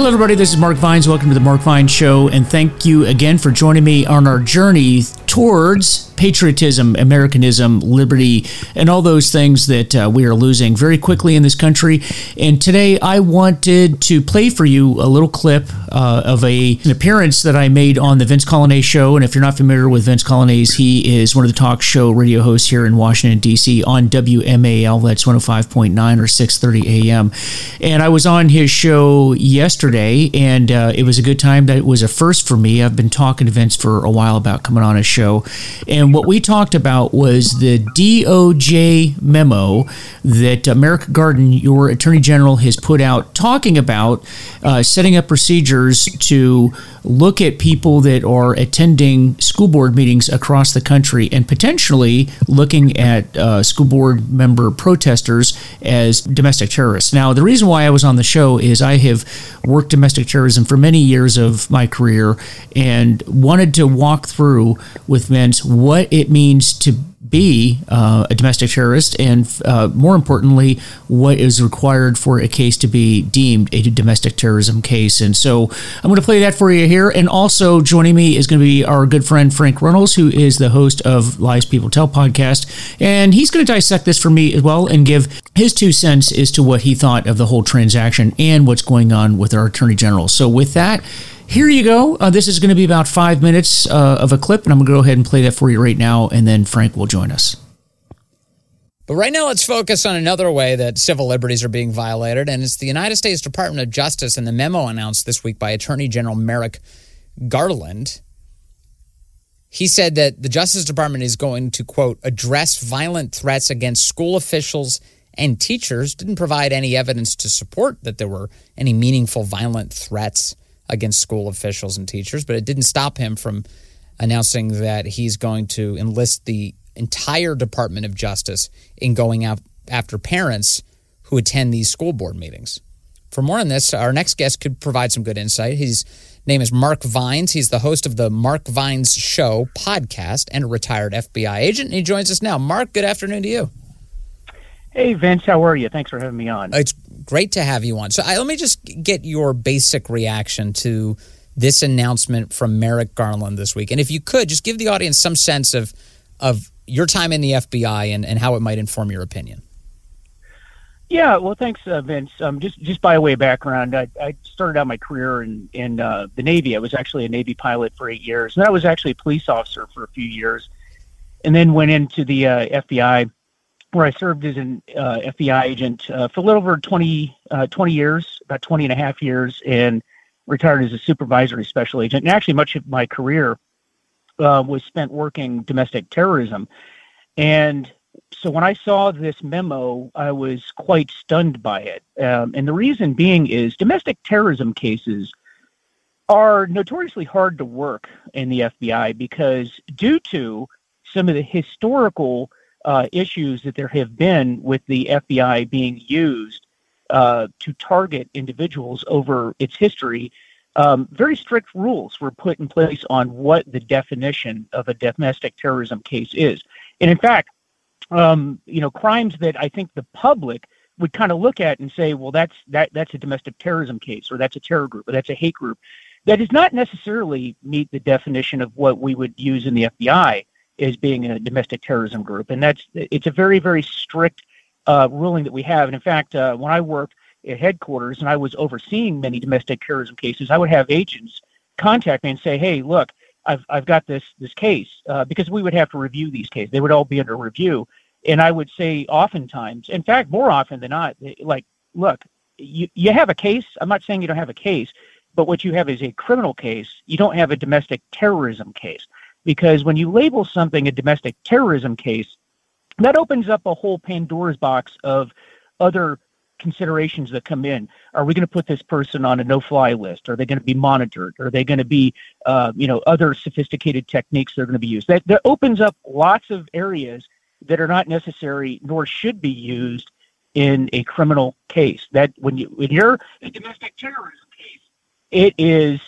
Hello, everybody. This is Mark Vines. Welcome to the Mark Vines Show, and thank you again for joining me on our journey towards patriotism, Americanism, liberty, and all those things that uh, we are losing very quickly in this country. And today I wanted to play for you a little clip uh, of a, an appearance that I made on the Vince Coglianese show. And if you're not familiar with Vince Coglianese, he is one of the talk show radio hosts here in Washington, D.C. on WMAL. That's 105.9 or 6.30 a.m. And I was on his show yesterday, and uh, it was a good time. That was a first for me. I've been talking to Vince for a while about coming on a show. And what we talked about was the DOJ memo that Merrick Garland, your Attorney General, has put out talking about uh, setting up procedures to look at people that are attending school board meetings across the country and potentially looking at uh, school board member protesters as domestic terrorists. Now, the reason why I was on the show is I have worked domestic terrorism for many years of my career and wanted to walk through with Vince what it means to be uh, a domestic terrorist, and uh, more importantly, what is required for a case to be deemed a domestic terrorism case. And so I'm going to play that for you here. And also joining me is going to be our good friend Frank Reynolds, who is the host of Lies People Tell podcast. And he's going to dissect this for me as well and give his two cents as to what he thought of the whole transaction and what's going on with our attorney general. So with that, here you go. Uh, this is going to be about five minutes uh, of a clip, and I'm going to go ahead and play that for you right now, and then Frank will join us. But right now, let's focus on another way that civil liberties are being violated, and it's the United States Department of Justice and the memo announced this week by Attorney General Merrick Garland. He said that the Justice Department is going to, quote, address violent threats against school officials and teachers. Didn't provide any evidence to support that there were any meaningful violent threats against school officials and teachers, but it didn't stop him from announcing that he's going to enlist the entire Department of Justice in going out after parents who attend these school board meetings. For more on this, our next guest could provide some good insight. His name is Mark Vines. He's the host of the Mark Vines Show podcast and a retired FBI agent. And he joins us now. Mark, good afternoon to you. Hey, Vince, how are you? Thanks for having me on. It's great to have you on. So I, let me just get your basic reaction to this announcement from Merrick Garland this week. And if you could, just give the audience some sense of, of your time in the FBI and, and how it might inform your opinion. Yeah, well, thanks, uh, Vince. Um, just just by way of background, I, I started out my career in in uh, the Navy. I was actually a Navy pilot for eight years, and I was actually a police officer for a few years, and then went into the uh, FBI where I served as an uh, FBI agent uh, for a little over 20, uh, 20 years, about 20 and a half years, and retired as a supervisory special agent. And actually, much of my career uh, was spent working domestic terrorism. And so when I saw this memo, I was quite stunned by it. Um, and the reason being is domestic terrorism cases are notoriously hard to work in the FBI because due to some of the historical uh, issues that there have been with the FBI being used uh, to target individuals over its history, um, very strict rules were put in place on what the definition of a domestic terrorism case is. And in fact, um, you know, crimes that I think the public would kind of look at and say, well, that's that that's a domestic terrorism case, or that's a terror group, or that's a hate group. That does not necessarily meet the definition of what we would use in the FBI as being a domestic terrorism group, and that's it's a very very strict uh, ruling that we have. And in fact, uh, when I worked at headquarters and I was overseeing many domestic terrorism cases, I would have agents contact me and say, "Hey, look, I've I've got this this case," uh, because we would have to review these cases. They would all be under review, and I would say, oftentimes, in fact, more often than not, like, look, you you have a case. I'm not saying you don't have a case, but what you have is a criminal case. You don't have a domestic terrorism case because when you label something a domestic terrorism case, that opens up a whole Pandora's box of other considerations that come in. Are we going to put this person on a no-fly list? Are they going to be monitored? Are they going to be, uh, you know, other sophisticated techniques that are going to be used? That, that opens up lots of areas that are not necessary nor should be used in a criminal case. That when you when you're a domestic terrorism case, it is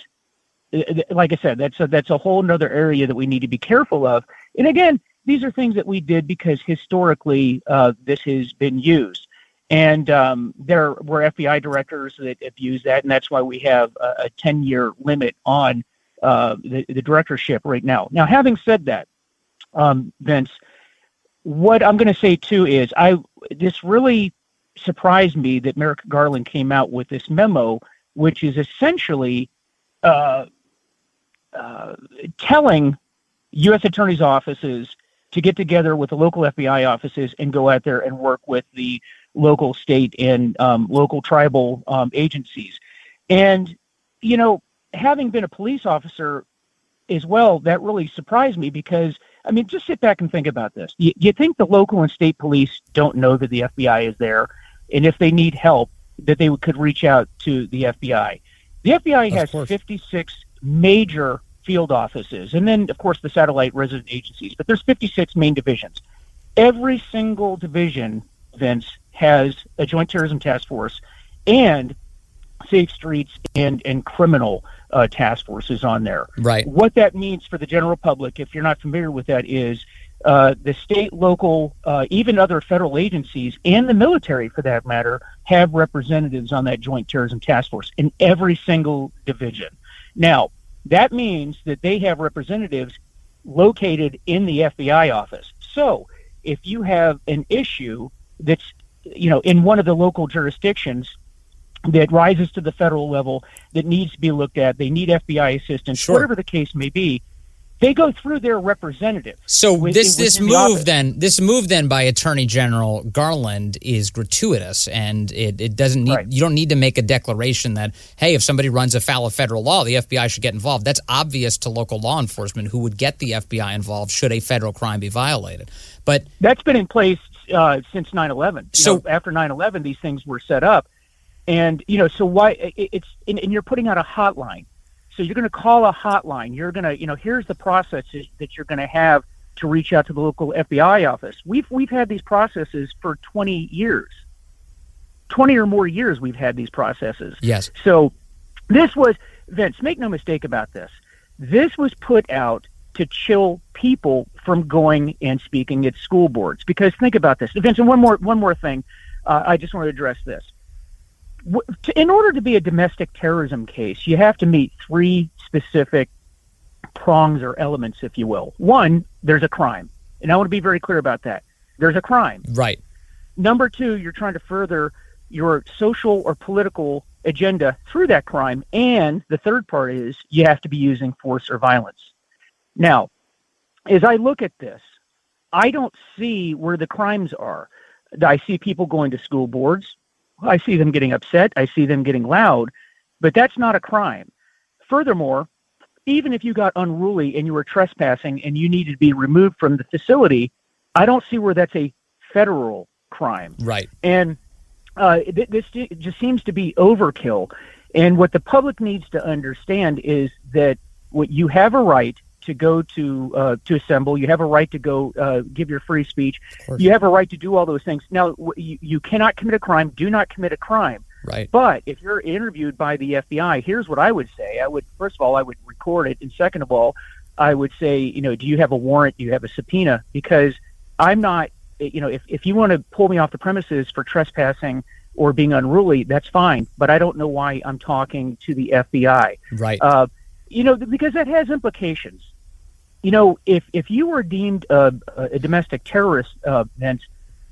like I said, that's a, that's a whole other area that we need to be careful of. And again, these are things that we did because historically uh, this has been used. And um, there were FBI directors that abused that, and that's why we have a, a 10 year limit on uh, the, the, directorship right now. Now, having said that, um, Vince, what I'm going to say too is I this really surprised me that Merrick Garland came out with this memo, which is essentially uh, uh, telling U.S. attorneys' offices to get together with the local FBI offices and go out there and work with the local, state, and um, local tribal um, agencies. And, you know, having been a police officer as well, that really surprised me because, I mean, just sit back and think about this. You, you think the local and state police don't know that the FBI is there, and if they need help, that they could reach out to the FBI. The FBI of has course. 56 major field offices, and then, of course, the satellite resident agencies. But there's 56 main divisions. Every single division, Vince, has a joint terrorism task force and safe streets and and criminal uh, task forces on there. Right. What that means for the general public, if you're not familiar with that, is uh, the state, local, uh, even other federal agencies, and the military, for that matter, have representatives on that joint terrorism task force in every single division. Now, that means that they have representatives located in the FBI office. So if you have an issue that's you know in one of the local jurisdictions that rises to the federal level that needs to be looked at, they need FBI assistance, sure. whatever the case may be, they go through their representative. So with, this this move then this move then by Attorney General Garland is gratuitous, and it, it doesn't need right. you don't need to make a declaration that hey if somebody runs afoul of federal law the FBI should get involved. That's obvious to local law enforcement who would get the FBI involved should a federal crime be violated. But that's been in place uh, since 9/11. so know, after 9/11, these things were set up, and you know so why it, it's and, and you're putting out a hotline so you're going to call a hotline. You're going to, you know, here's the processes that you're going to have to reach out to the local FBI office. We've we've had these processes for 20 years. 20 or more years we've had these processes. Yes. So this was Vince, make no mistake about this. This was put out to chill people from going and speaking at school boards because think about this. Vince, and one more one more thing. Uh, I just want to address this in order to be a domestic terrorism case, you have to meet three specific prongs or elements, if you will. One, there's a crime. And I want to be very clear about that. There's a crime. Right. Number two, you're trying to further your social or political agenda through that crime. And the third part is you have to be using force or violence. Now, as I look at this, I don't see where the crimes are. I see people going to school boards. I see them getting upset. I see them getting loud, but that's not a crime. Furthermore, even if you got unruly and you were trespassing and you needed to be removed from the facility, I don't see where that's a federal crime. Right. And uh, this just seems to be overkill. And what the public needs to understand is that what you have a right to go to uh, to assemble. You have a right to go uh, give your free speech. You have a right to do all those things. Now, you, you cannot commit a crime. Do not commit a crime. Right. But if you're interviewed by the FBI, here's what I would say. I would first of all, I would record it, and second of all, I would say, you know, do you have a warrant? Do you have a subpoena? Because I'm not, you know, if if you want to pull me off the premises for trespassing or being unruly, that's fine. But I don't know why I'm talking to the FBI. Right. Uh, you know, because that has implications you know, if if you were deemed a, a domestic terrorist uh, event,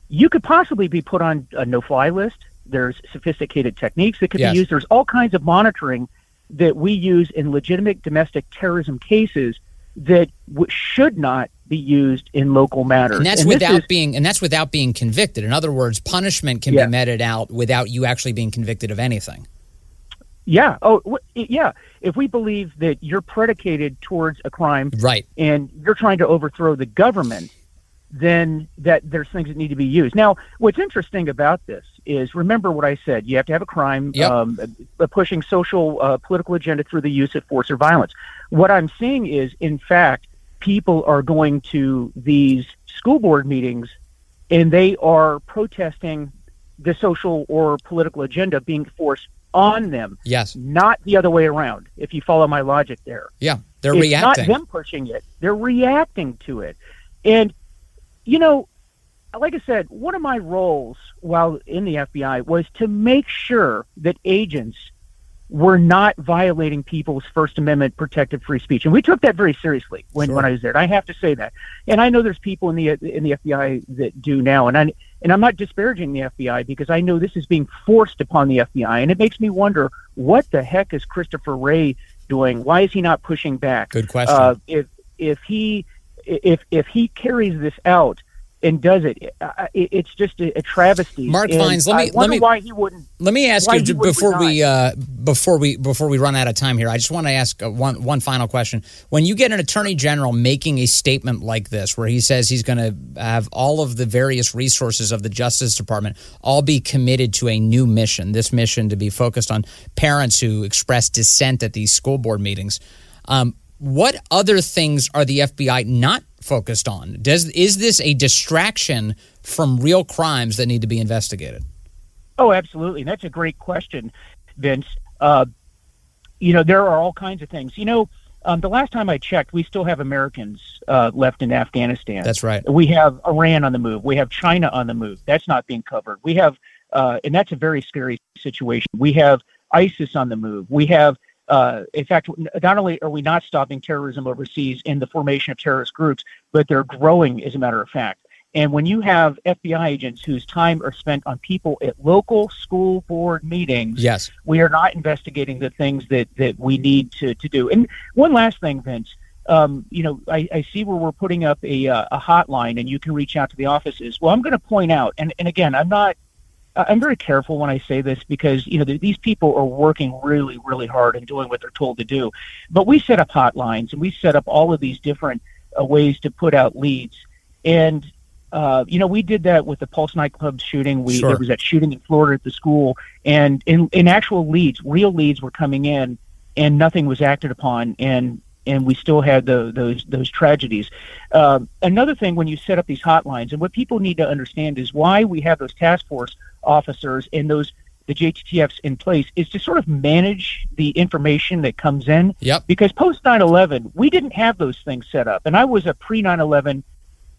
you could possibly be put on a no-fly list. There's sophisticated techniques that could yes. be used. There's all kinds of monitoring that we use in legitimate domestic terrorism cases that w- should not be used in local matters. And that's and without is, being and that's without being convicted. In other words, punishment can yeah. be meted out without you actually being convicted of anything. Yeah. Oh, yeah. If we believe that you're predicated towards a crime, right, and you're trying to overthrow the government, then that there's things that need to be used. Now, what's interesting about this is remember what I said. You have to have a crime, yep. um, pushing social uh, political agenda through the use of force or violence. What I'm seeing is, in fact, people are going to these school board meetings, and they are protesting the social or political agenda being forced on them. Yes. Not the other way around, if you follow my logic there. Yeah. They're it's reacting. not them pushing it. They're reacting to it. And, you know, like I said, one of my roles while in the FBI was to make sure that agents were not violating people's First Amendment protected free speech, and we took that very seriously when, sure. when I was there. And I have to say that, and I know there's people in the in the FBI that do now, and I and I'm not disparaging the FBI because I know this is being forced upon the FBI, and it makes me wonder what the heck is Christopher Wray doing? Why is he not pushing back? Good question. Uh, if if he if if he carries this out and does it. It's just a, travesty. Mark Vines, let me let me why he wouldn't. Let me ask you before we uh, before we before we run out of time here. I just want to ask uh, one one final question. When you get an attorney general making a statement like this, where he says he's going to have all of the various resources of the Justice Department all be committed to a new mission, this mission to be focused on parents who express dissent at these school board meetings. Um, what other things are the FBI not focused on? Does is this a distraction from real crimes that need to be investigated? Oh, absolutely. That's a great question, Vince. Uh, you know, there are all kinds of things. You know, um, the last time I checked, we still have Americans uh, left in Afghanistan. That's right. We have Iran on the move. We have China on the move. That's not being covered. We have, uh, and that's a very scary situation. We have ISIS on the move. We have uh, in fact, not only are we not stopping terrorism overseas in the formation of terrorist groups, but they're growing, as a matter of fact. And when you have FBI agents whose time are spent on people at local school board meetings, yes, we are not investigating the things that, that we need to, to do. And one last thing, Vince, um, you know, I, I, see where we're putting up a, uh, a hotline and you can reach out to the offices. Well, I'm going to point out, and, and again, I'm not I'm very careful when I say this because you know these people are working really, really hard and doing what they're told to do. But we set up hotlines and we set up all of these different uh, ways to put out leads. And uh, you know, we did that with the Pulse nightclub shooting. We sure. there was that shooting in Florida at the school, and in in actual leads, real leads were coming in, and nothing was acted upon. And and we still had the, those those tragedies. Uh, another thing, when you set up these hotlines, and what people need to understand is why we have those task force officers and those the JTTFs in place is to sort of manage the information that comes in. Yep. Because post 9/11, we didn't have those things set up, and I was a pre 9/11.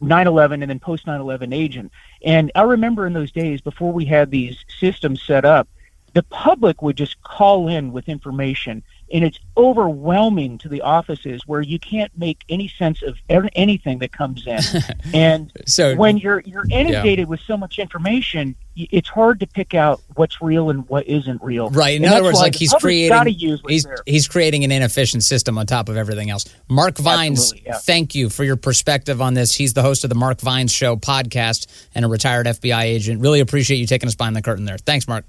9/11 and then post 9/11 agent. And I remember in those days before we had these systems set up, the public would just call in with information and it's overwhelming to the offices where you can't make any sense of anything that comes in. and so when you're you're inundated yeah. with so much information, it's hard to pick out what's real and what isn't real. Right. In and other words, like he's creating he's he's creating an inefficient system on top of everything else. Mark Vines, yeah. thank you for your perspective on this. He's the host of the Mark Vines Show podcast and a retired FBI agent. Really appreciate you taking us behind the curtain there. Thanks, Mark.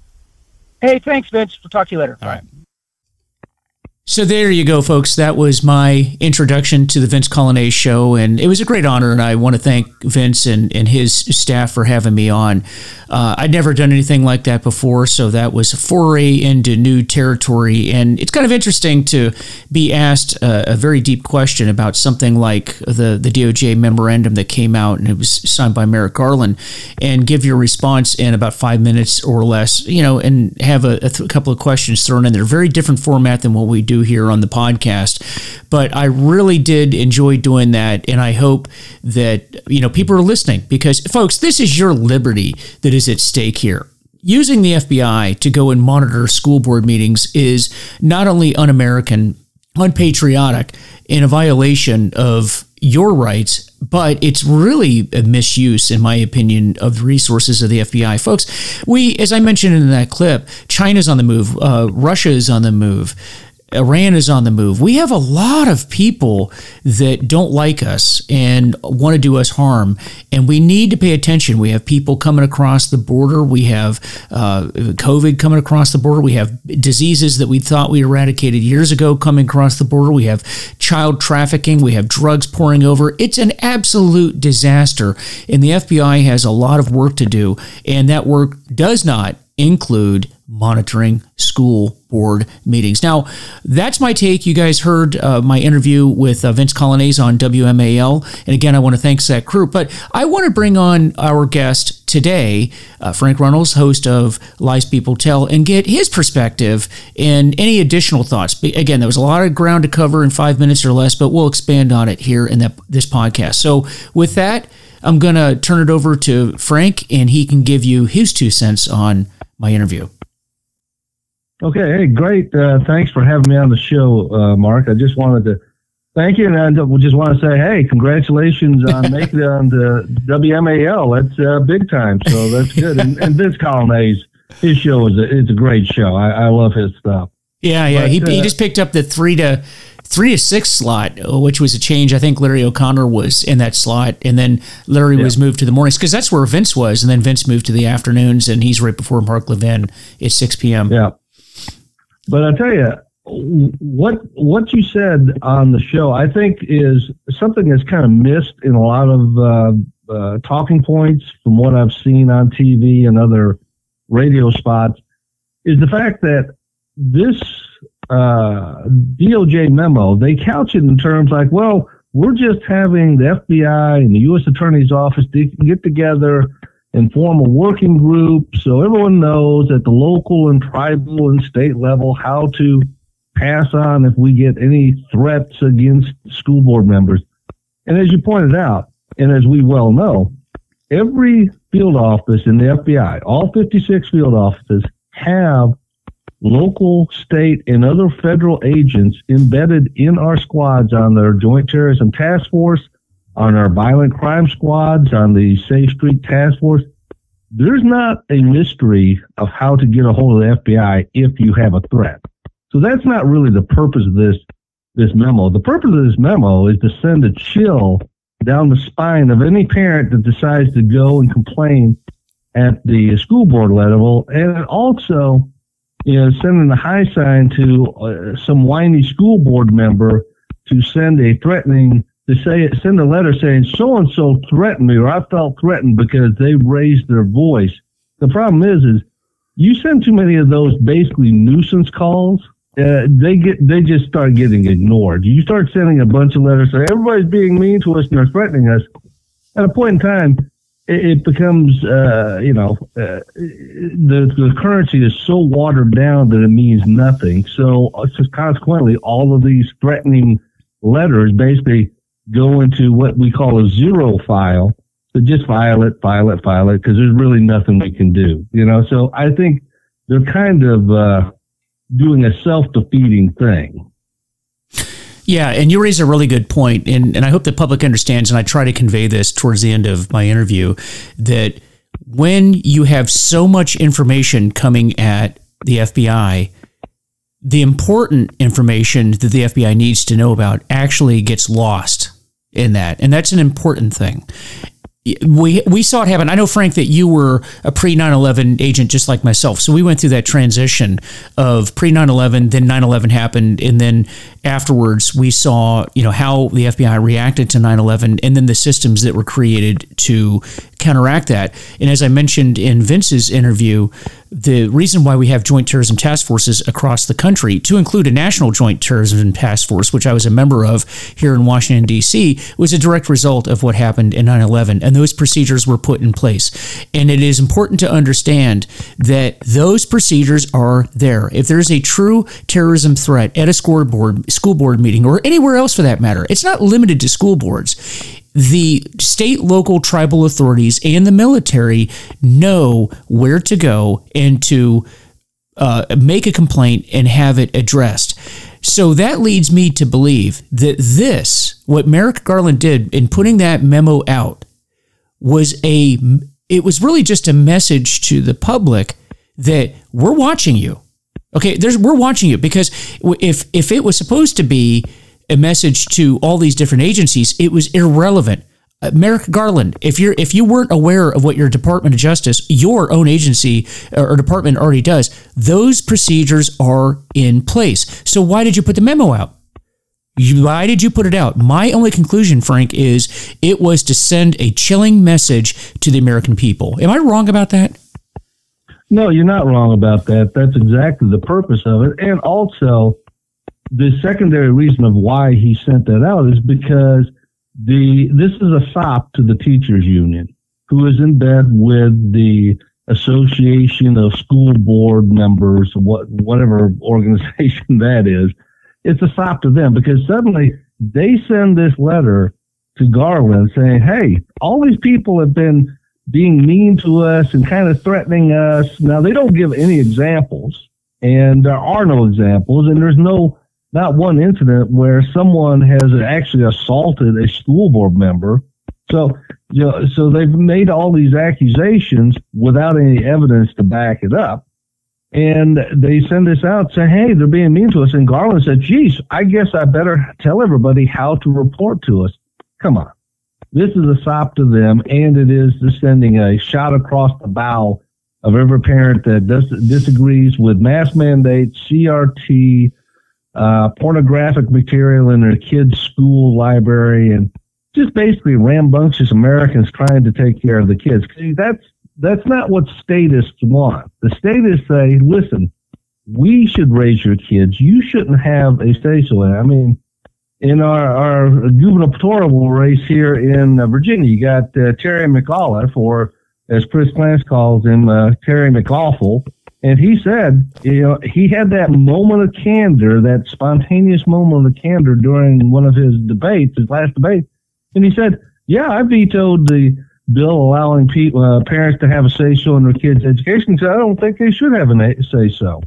Hey, thanks, Vince. We'll talk to you later. All Bye. right. So there you go, folks. That was my introduction to the Vince Coglianese show, and it was a great honor. And I want to thank Vince and, and his staff for having me on. Uh, I'd never done anything like that before, so that was a foray into new territory. And it's kind of interesting to be asked a, a very deep question about something like the the DOJ memorandum that came out and it was signed by Merrick Garland, and give your response in about five minutes or less. You know, and have a, a th- couple of questions thrown in there. Very different format than what we do do here on the podcast. But I really did enjoy doing that, and I hope that you know people are listening because, folks, this is your liberty that is at stake here using the FBI to go and monitor school board meetings is not only un American, unpatriotic, and a violation of your rights, but it's really a misuse, in my opinion, of the resources of the FBI. Folks, we, as I mentioned in that clip, China's on the move, uh, Russia is on the move. Iran is on the move. We have a lot of people that don't like us and want to do us harm, and we need to pay attention. We have people coming across the border. We have uh, COVID coming across the border. We have diseases that we thought we eradicated years ago coming across the border. We have child trafficking. We have drugs pouring over. It's an absolute disaster, and the FBI has a lot of work to do, and that work does not include monitoring school board meetings. Now, that's my take. You guys heard uh, my interview with uh, Vince Coglianese on WMAL. And again, I want to thank that crew. But I want to bring on our guest today, uh, Frank Runnels, host of Lies People Tell, and get his perspective and any additional thoughts. Again, there was a lot of ground to cover in five minutes or less, but we'll expand on it here in this podcast. So, with that, I'm going to turn it over to Frank, and he can give you his two cents on my interview. Okay, hey, great. Uh, thanks for having me on the show, uh, Mark. I just wanted to thank you, and I just want to say, hey, congratulations on making it on the WMAL. That's uh, big time, so that's good. and, and Vince Coglianese, his show is a, it's a great show. I, I love his stuff. Yeah, yeah. But, he, he uh, just picked up the three to three to six slot, which was a change. I think Larry O'Connor was in that slot, and then Larry yeah. was moved to the mornings because that's where Vince was, and then Vince moved to the afternoons, and he's right before Mark Levin at six p.m. Yeah. But I tell you, what what you said on the show, I think, is something that's kind of missed in a lot of uh, uh, talking points from what I've seen on TV and other radio spots. Is the fact that this uh, DOJ memo they couch it in terms like, well, we're just having the FBI and the U.S. Attorney's Office get together and form a working group so everyone knows at the local and tribal and state level how to pass on if we get any threats against school board members. And as you pointed out, and as we well know, every field office in the FBI, all 56 field offices, have local, state, and other federal agents embedded in our squads on their Joint Terrorism Task Force on our violent crime squads, on the Safe Street Task Force. There's not a mystery of how to get a hold of the FBI if you have a threat. So that's not really the purpose of this this memo. The purpose of this memo is to send a chill down the spine of any parent that decides to go and complain at the school board level, and also, you know, sending a high sign to uh, some whiny school board member to send a threatening to say send a letter saying so and so threatened me or I felt threatened because they raised their voice. The problem is is you send too many of those basically nuisance calls, uh, they get they just start getting ignored. You start sending a bunch of letters saying everybody's being mean to us and they're threatening us. At a point in time, it, becomes uh, you know uh, the the currency is so watered down that it means nothing. So, so consequently, all of these threatening letters basically go into what we call a zero file. So just file it, file it, file it, because there's really nothing we can do. You know, so I think they're kind of uh, doing a self defeating thing. Yeah, and you raise a really good point, and, and I hope the public understands, and I try to convey this towards the end of my interview, that when you have so much information coming at the FBI, the important information that the FBI needs to know about actually gets lost in that. And that's an important thing we we saw it happen. I know Frank that you were a pre 9/11 agent just like myself. So we went through that transition of pre 9/11, then 9/11 happened, and then afterwards we saw you know how the FBI reacted to 9/11, and then the systems that were created to counteract that. And as I mentioned in Vince's interview, the reason why we have joint terrorism task forces across the country, to include a national joint terrorism task force, which I was a member of here in Washington, D.C., was a direct result of what happened in 9 11. And those procedures were put in place. And it is important to understand that those procedures are there. If there's a true terrorism threat at a school board, school board meeting, or anywhere else for that matter, it's not limited to school boards the state, local, tribal authorities and the military know where to go and to uh, make a complaint and have it addressed. So that leads me to believe that this, what Merrick Garland did in putting that memo out, was a it was really just a message to the public that we're watching you. Okay, there's we're watching you because if if it was supposed to be a message to all these different agencies, it was irrelevant. Uh, Merrick Garland, if you're if you weren't aware of what your Department of Justice, your own agency uh, or department already does, those procedures are in place. So why did you put the memo out? Why did you put it out? My only conclusion, Frank, is it was to send a chilling message to the American people. Am I wrong about that? No, you're not wrong about that. That's exactly the purpose of it. And also, the secondary reason of why he sent that out is because the this is a sop to the teachers union. who is in bed with the Association of School Board Members, what whatever organization that is. It's a sop to them because suddenly they send this letter to Garland saying, "Hey, all these people have been being mean to us and kind of threatening us." Now they don't give any examples, and there are no examples, and there's no not one incident where someone has actually assaulted a school board member. So, you know, so they've made all these accusations without any evidence to back it up. And they send this out saying, hey, they're being mean to us. And Garland said, geez, I guess I better tell everybody how to report to us. Come on. This is a sop to them, and it is sending a shot across the bow of every parent that disagrees with mask mandates, CRT, uh, pornographic material in their kids' school library, and just basically rambunctious Americans trying to take care of the kids. That's that's not what statists want. The statists say, listen, we should raise your kids. You shouldn't have a so. I mean, in our, our gubernatorial race here in uh, Virginia, you got uh, Terry McAuliffe, or as Chris Plante calls him, uh, Terry McAwful. And he said, you know, he had that moment of candor, that spontaneous moment of candor during one of his debates, his last debate. And he said, yeah, I vetoed the bill allowing people, uh, parents to have a say so in their kids' education. Said, I don't think they should have a say so.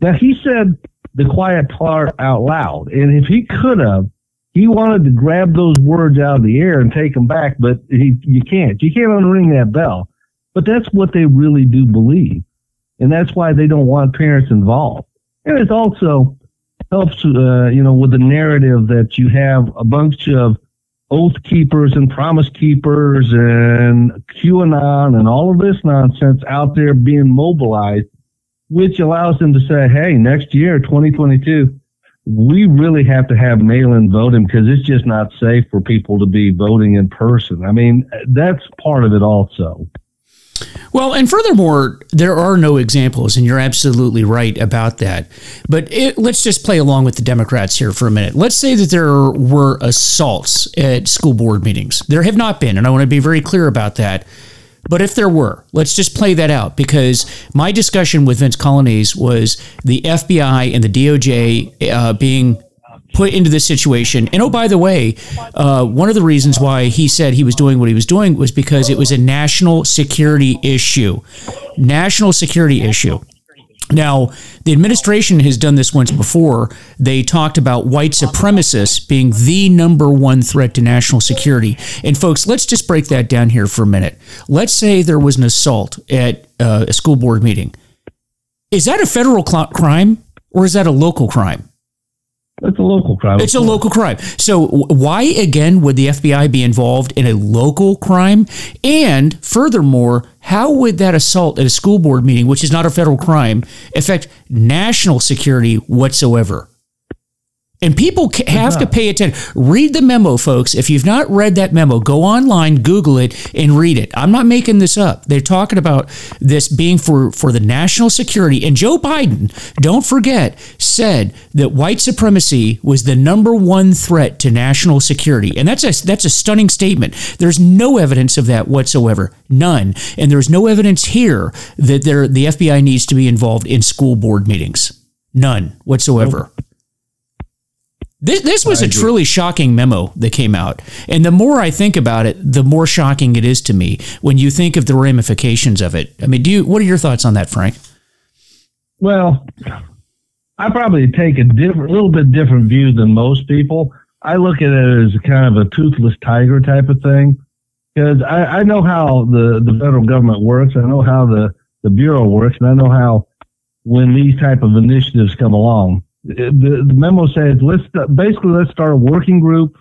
Now, he said the quiet part out loud. And if he could have, he wanted to grab those words out of the air and take them back, but he, you can't. You can't unring that bell. But that's what they really do believe. And that's why they don't want parents involved. And it also helps, uh, you know, with the narrative that you have a bunch of oath keepers and promise keepers and QAnon and all of this nonsense out there being mobilized, which allows them to say, hey, next year, 2022, we really have to have mail in voting because it's just not safe for people to be voting in person. I mean, that's part of it also. Well, and furthermore, there are no examples, and you're absolutely right about that. But it, let's just play along with the Democrats here for a minute. Let's say that there were assaults at school board meetings. There have not been, and I want to be very clear about that. But if there were, let's just play that out because my discussion with Vince Coglianese was the FBI and the DOJ uh, being put into this situation. And oh, by the way, uh, one of the reasons why he said he was doing what he was doing was because it was a national security issue. National security issue. Now, the administration has done this once before. They talked about white supremacists being the number one threat to national security. And, folks, let's just break that down here for a minute. Let's say there was an assault at uh, a school board meeting. Is that a federal cl- crime or is that a local crime? It's a local crime. It's a local crime. So why again would the FBI be involved in a local crime? And furthermore, how would that assault at a school board meeting, which is not a federal crime, affect national security whatsoever? And people have to pay attention. Read the memo, folks. If you've not read that memo, go online, Google it, and read it. I'm not making this up. They're talking about this being for, for the national security. And Joe Biden, don't forget, said that white supremacy was the number one threat to national security. And that's a, that's a stunning statement. There's no evidence of that whatsoever. None. And there's no evidence here that there, the FBI needs to be involved in school board meetings. None whatsoever. Nope. This, this was a truly shocking memo that came out. And the more I think about it, the more shocking it is to me when you think of the ramifications of it. I mean, do you, what are your thoughts on that, Frank? Well, I probably take a different, little bit different view than most people. I look at it as kind of a toothless tiger type of thing because I, I know how the, the federal government works. I know how the, the Bureau works, and I know how when these type of initiatives come along, the, the memo says let's basically let's start a working group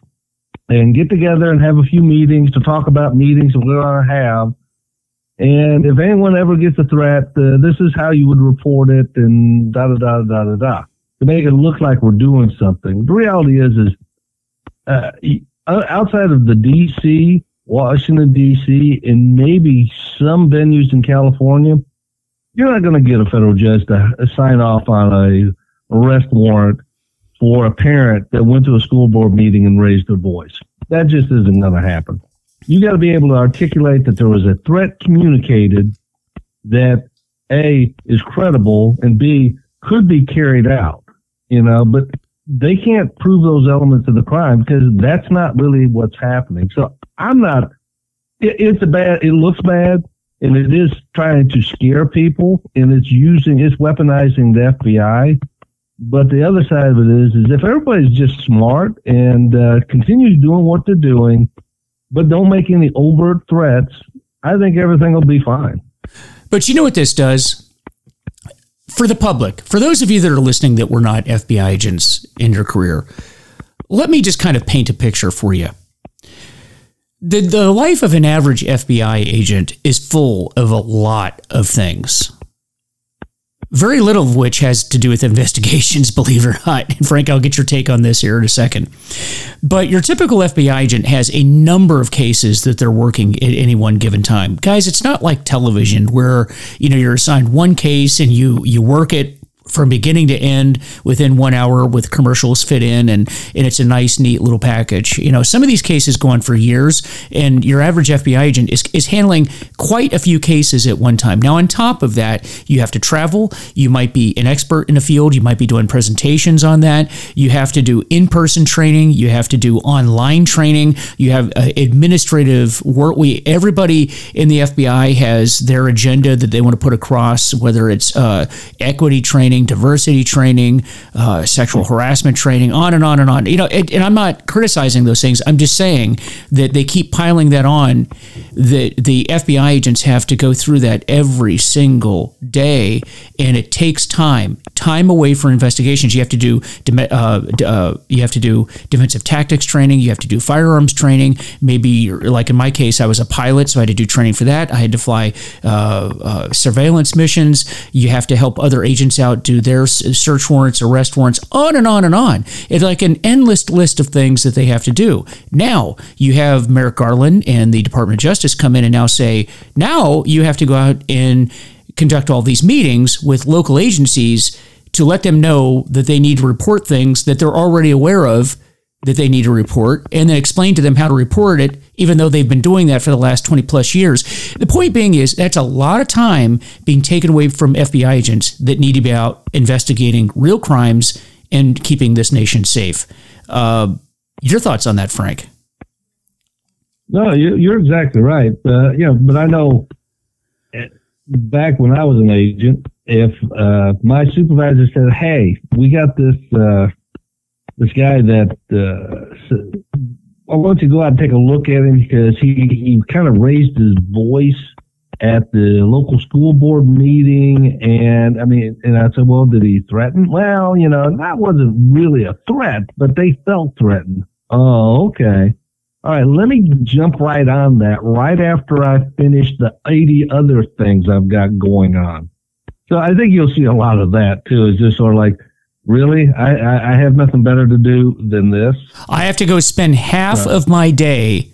and get together and have a few meetings to talk about meetings that we're going to have. And if anyone ever gets a threat, uh, this is how you would report it and da da da da da da to make it look like we're doing something. The reality is, is uh, outside of the D.C., Washington D.C., and maybe some venues in California, you're not going to get a federal judge to sign off on a arrest warrant for a parent that went to a school board meeting and raised their voice. That just isn't going to happen. you got to be able to articulate that there was a threat communicated that A is credible and B could be carried out, you know, but they can't prove those elements of the crime because that's not really what's happening. So I'm not, it, it's a bad, it looks bad and it is trying to scare people and it's using, it's weaponizing the FBI. But the other side of it is, is if everybody's just smart and uh, continues doing what they're doing, but don't make any overt threats, I think everything will be fine. But you know what this does? For the public, for those of you that are listening that were not FBI agents in your career, let me just kind of paint a picture for you. The, the life of an average FBI agent is full of a lot of things very little of which has to do with investigations, believe it or not. And Frank, I'll get your take on this here in a second. But your typical FBI agent has a number of cases that they're working at any one given time. Guys, it's not like television where, you know, you're assigned one case and you you work it from beginning to end within one hour with commercials fit in and, and it's a nice neat little package. You know some of these cases go on for years and your average fbi agent is, is handling quite a few cases at one time. Now on top of that you have to travel. You might be an expert in a field. You might be doing presentations on that. You have to do in-person training. You have to do online training. You have uh, administrative work. We everybody in the fbi has their agenda that they want to put across whether it's uh, equity training training, diversity training, uh, sexual harassment training, on and on and on. You know, and, and, I'm not criticizing those things. I'm just saying that they keep piling that on. The the FBI agents have to go through that every single day, and it takes time, time away for investigations. You have to do uh, uh, you have to do defensive tactics training. You have to do firearms training. Maybe like in my case, I was a pilot, so I had to do training for that. I had to fly uh, uh, surveillance missions. You have to help other agents out their search warrants, arrest warrants, on and on and on. It's like an endless list of things that they have to do. Now you have Merrick Garland and the Department of Justice come in and now say, now you have to go out and conduct all these meetings with local agencies to let them know that they need to report things that they're already aware of that they need to report and then explain to them how to report it, even though they've been doing that for the last 20 plus years. The point being is that's a lot of time being taken away from FBI agents that need to be out investigating real crimes and keeping this nation safe. Uh, your thoughts on that, Frank? No, you're exactly right. Uh, you know, but I know back when I was an agent, if uh, my supervisor said, "Hey, we got this uh, this guy that uh, I want to go out and take a look at him because he, he kind of raised his voice at the local school board meeting. And I mean, and I said, well, did he threaten? Well, you know, that wasn't really a threat, but they felt threatened. Oh, okay. All right, let me jump right on that right after I finish the 80 other things I've got going on. So I think you'll see a lot of that too. Is just sort of like, Really? I, I have nothing better to do than this. I have to go spend half Right. of my day,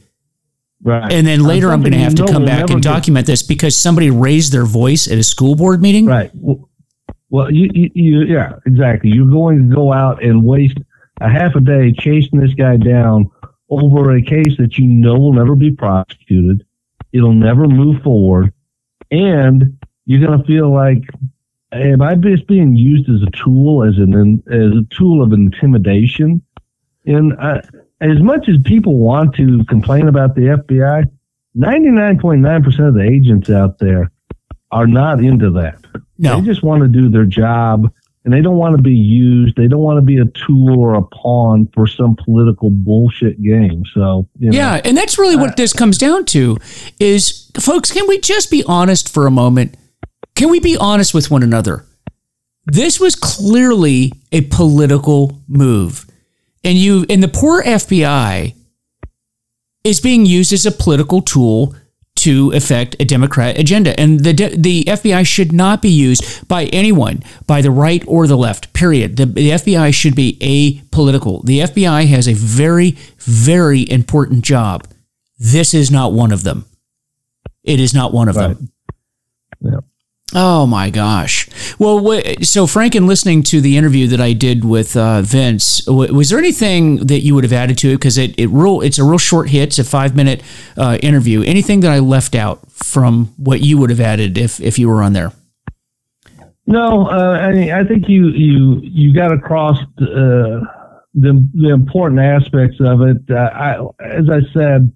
Right. and then later I'm going to have to come back and get- document this because somebody raised their voice at a school board meeting. Right. Well, well you, you, you, yeah, exactly. You're going to go out and waste a half a day chasing this guy down over a case that you know will never be prosecuted. It'll never move forward. And you're going to feel like, am I just being used as a tool, as an, as a tool of intimidation? And uh, as much as people want to complain about the FBI, 99.9% of the agents out there are not into that. No. They just want to do their job and they don't want to be used. They don't want to be a tool or a pawn for some political bullshit game. So, you know, Yeah, and that's really what this comes down to is folks, can we just be honest for a moment? Can we be honest with one another? This was clearly a political move. And you and the poor FBI is being used as a political tool to affect a Democrat agenda. And the the FBI should not be used by anyone, by the right or the left. Period. The, the FBI should be apolitical. The FBI has a very, very important job. This is not one of them. It is not one of Right. them. Yeah. Oh my gosh! Well, so Frank, in listening to the interview that I did with uh, Vince, w- was there anything that you would have added to it? Because it, it real it's a real short hit. It's a five minute uh, interview. Anything that I left out from what you would have added if if you were on there? No, uh, I, I think you you you got across uh, the the important aspects of it. Uh, I, as I said,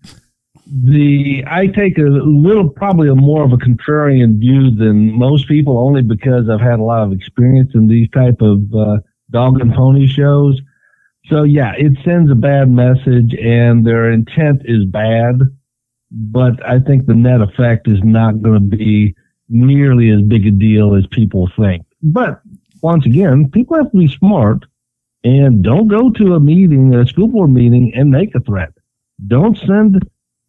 the I take a little probably a more of a contrarian view than most people, only because I've had a lot of experience in these type of uh, dog and pony shows. So yeah, it sends a bad message, and their intent is bad. But I think the net effect is not going to be nearly as big a deal as people think. But once again, people have to be smart and don't go to a meeting, a school board meeting, and make a threat. Don't send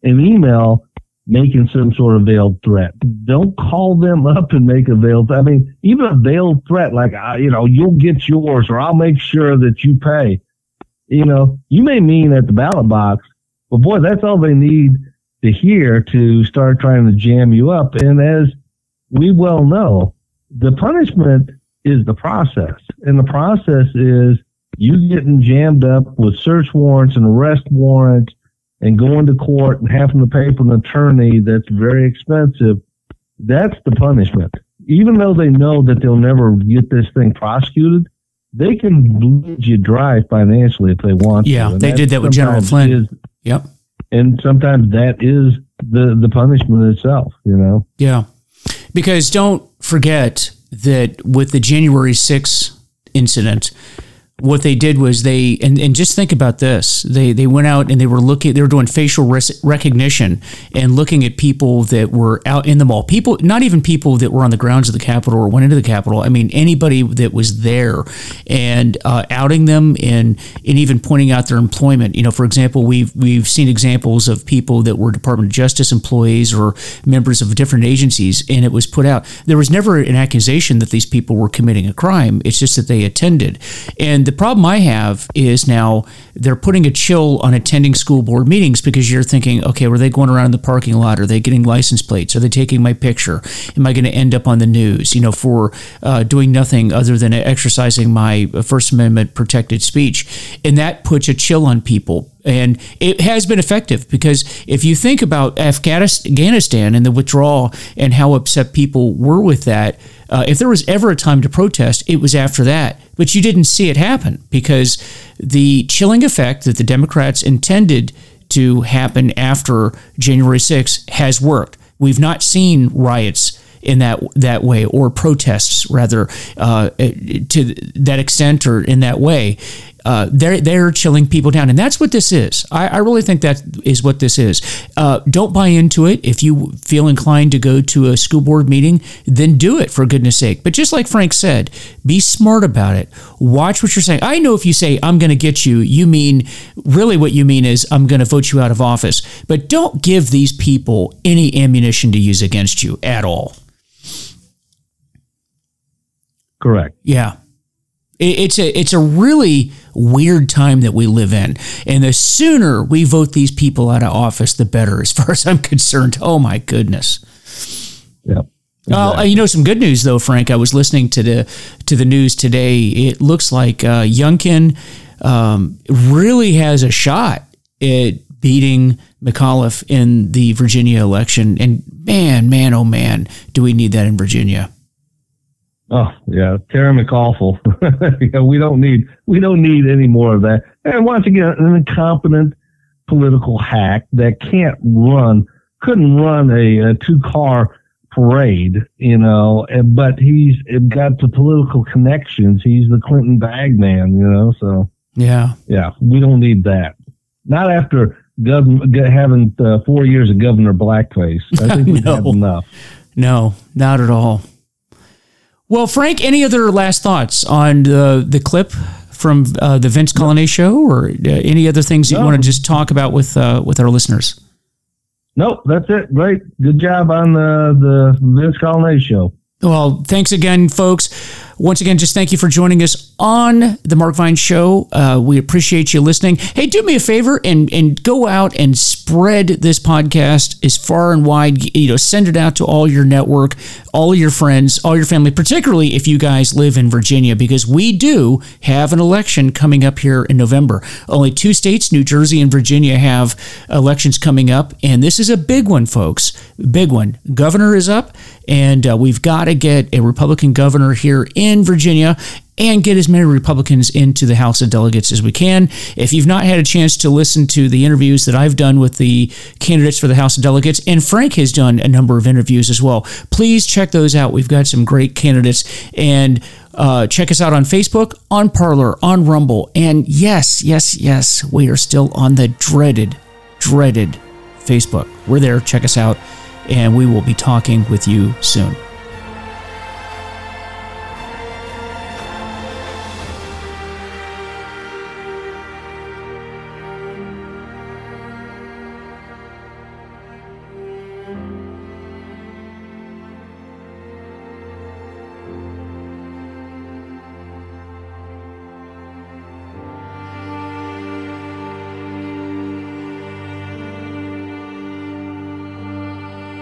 an email making some sort of veiled threat. Don't call them up and make a veiled. I mean, even a veiled threat like uh, you know you'll get yours or I'll make sure that you pay. You know, you may mean at the ballot box, but boy, that's all they need to hear to start trying to jam you up. And as we well know, the punishment is the process, and the process is you getting jammed up with search warrants and arrest warrants and going to court and having to pay for an attorney that's very expensive, that's the punishment. Even though they know that they'll never get this thing prosecuted, they can bleed you dry financially if they want to. yeah, to. they did that with General Flynn. Is, yep. And sometimes that is the the punishment itself, you know. Yeah. Because don't forget that with the January 6th incident, what they did was they and, and just think about this. They they went out and they were looking they were doing facial res- recognition and looking at people that were out in the mall. People not even people that were on the grounds of the capitol or went into the capitol. I mean anybody that was there and uh, outing them and and even pointing out their employment. You know for example we've we've seen examples of people that were department of justice employees or members of different agencies and it was put out. There was never an accusation that these people were committing a crime. It's just that they attended. And the the problem I have is now they're putting a chill on attending school board meetings because you're thinking, okay, were they going around in the parking lot? Are they getting license plates? Are they taking my picture? Am I going to end up on the news, you know, for uh, doing nothing other than exercising my First Amendment protected speech? And that puts a chill on people and it has been effective because if you think about Afghanistan and the withdrawal and how upset people were with that, uh, if there was ever a time to protest, it was after that. But you didn't see it happen because the chilling effect that the Democrats intended to happen after January 6th has worked. We've not seen riots in that that way or protests rather uh, to that extent or in that way uh, they're they're chilling people down, and that's what this is. I, I really think that is what this is. Uh, don't buy into it. If you feel inclined to go to a school board meeting, then do it for goodness sake. But just like Frank said, be smart about it. Watch what you're saying. I know if you say I'm going to get you, you mean really what you mean is I'm going to vote you out of office. But don't give these people any ammunition to use against you at all. Correct. Yeah. It's a it's a really weird time that we live in, and the sooner we vote these people out of office, the better, as far as I'm concerned. Oh my goodness. Yeah. Exactly. Uh, you know some good news though, Frank. I was listening to the to the news today. It looks like uh, Youngkin um, really has a shot at beating McAuliffe in the Virginia election. And man, man, oh man, do we need that in Virginia? Oh yeah, Terry McAuliffe. yeah, we don't need we don't need any more of that. And once again, an incompetent political hack that can't run, couldn't run a, a two car parade, you know. And, but he's got the political connections. He's the Clinton bag man, you know. So yeah, yeah, we don't need that. Not after gov- having uh, four years of Governor Blackface. I think we've no. had enough. No, not at all. Well, Frank, any other last thoughts on the, the clip from uh, the Vince Coglianese show or uh, any other things no. you want to just talk about with uh, with our listeners? Nope, that's it. Great. Good job on the, the Vince Coglianese show. Well, thanks again, folks. Once again, just thank you for joining us on the Mark Vine Show. Uh, we appreciate you listening. Hey, do me a favor and and go out and spread this podcast as far and wide. You know, send it out to all your network, all your friends, all your family, particularly if you guys live in Virginia, because we do have an election coming up here in November. Only two states, New Jersey and Virginia, have elections coming up, and this is a big one, folks. Big one. Governor is up, and uh, we've got to get a Republican governor here in Virginia and get as many Republicans into the House of Delegates as we can. If you've not had a chance to listen to the interviews that I've done with the candidates for the House of Delegates, and Frank has done a number of interviews as well, please check those out. We've got some great candidates. And uh, check us out on Facebook, on Parler, on Rumble. And yes, yes, yes, we are still on the dreaded, dreaded Facebook. We're there. Check us out. And we will be talking with you soon.